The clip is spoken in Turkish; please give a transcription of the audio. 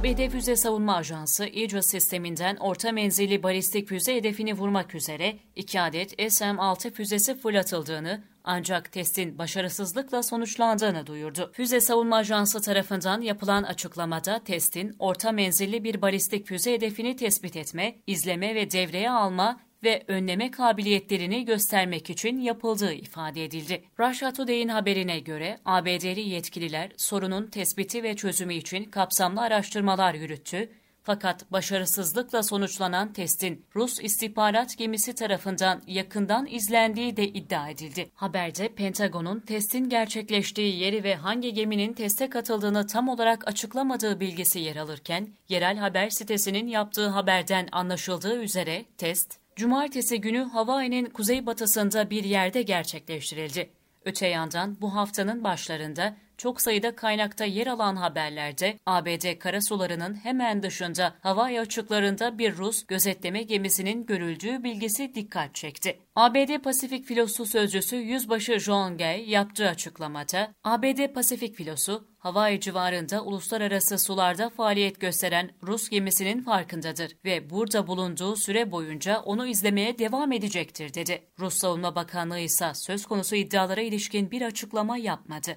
ABD Füze Savunma Ajansı, Aegis sisteminden orta menzilli balistik füze hedefini vurmak üzere 2 adet SM-6 füzesi fırlatıldığını ancak testin başarısızlıkla sonuçlandığını duyurdu. Füze Savunma Ajansı tarafından yapılan açıklamada testin orta menzilli bir balistik füze hedefini tespit etme, izleme ve devreye alma ve önleme kabiliyetlerini göstermek için yapıldığı ifade edildi. Russia Today'in haberine göre ABD'li yetkililer sorunun tespiti ve çözümü için kapsamlı araştırmalar yürüttü fakat başarısızlıkla sonuçlanan testin Rus istihbarat gemisi tarafından yakından izlendiği de iddia edildi. Haberde Pentagon'un testin gerçekleştiği yeri ve hangi geminin teste katıldığını tam olarak açıklamadığı bilgisi yer alırken, yerel haber sitesinin yaptığı haberden anlaşıldığı üzere test, Cumartesi günü Hawaii'nin kuzeybatısında bir yerde gerçekleştirildi. Öte yandan bu haftanın başlarında çok sayıda kaynakta yer alan haberlerde ABD karasularının hemen dışında Hawaii açıklarında bir Rus gözetleme gemisinin görüldüğü bilgisi dikkat çekti. ABD Pasifik Filosu Sözcüsü Yüzbaşı John Gay yaptığı açıklamada, ABD Pasifik Filosu, Hawaii civarında uluslararası sularda faaliyet gösteren Rus gemisinin farkındadır ve burada bulunduğu süre boyunca onu izlemeye devam edecektir dedi. Rus Savunma Bakanlığı ise söz konusu iddialara ilişkin bir açıklama yapmadı.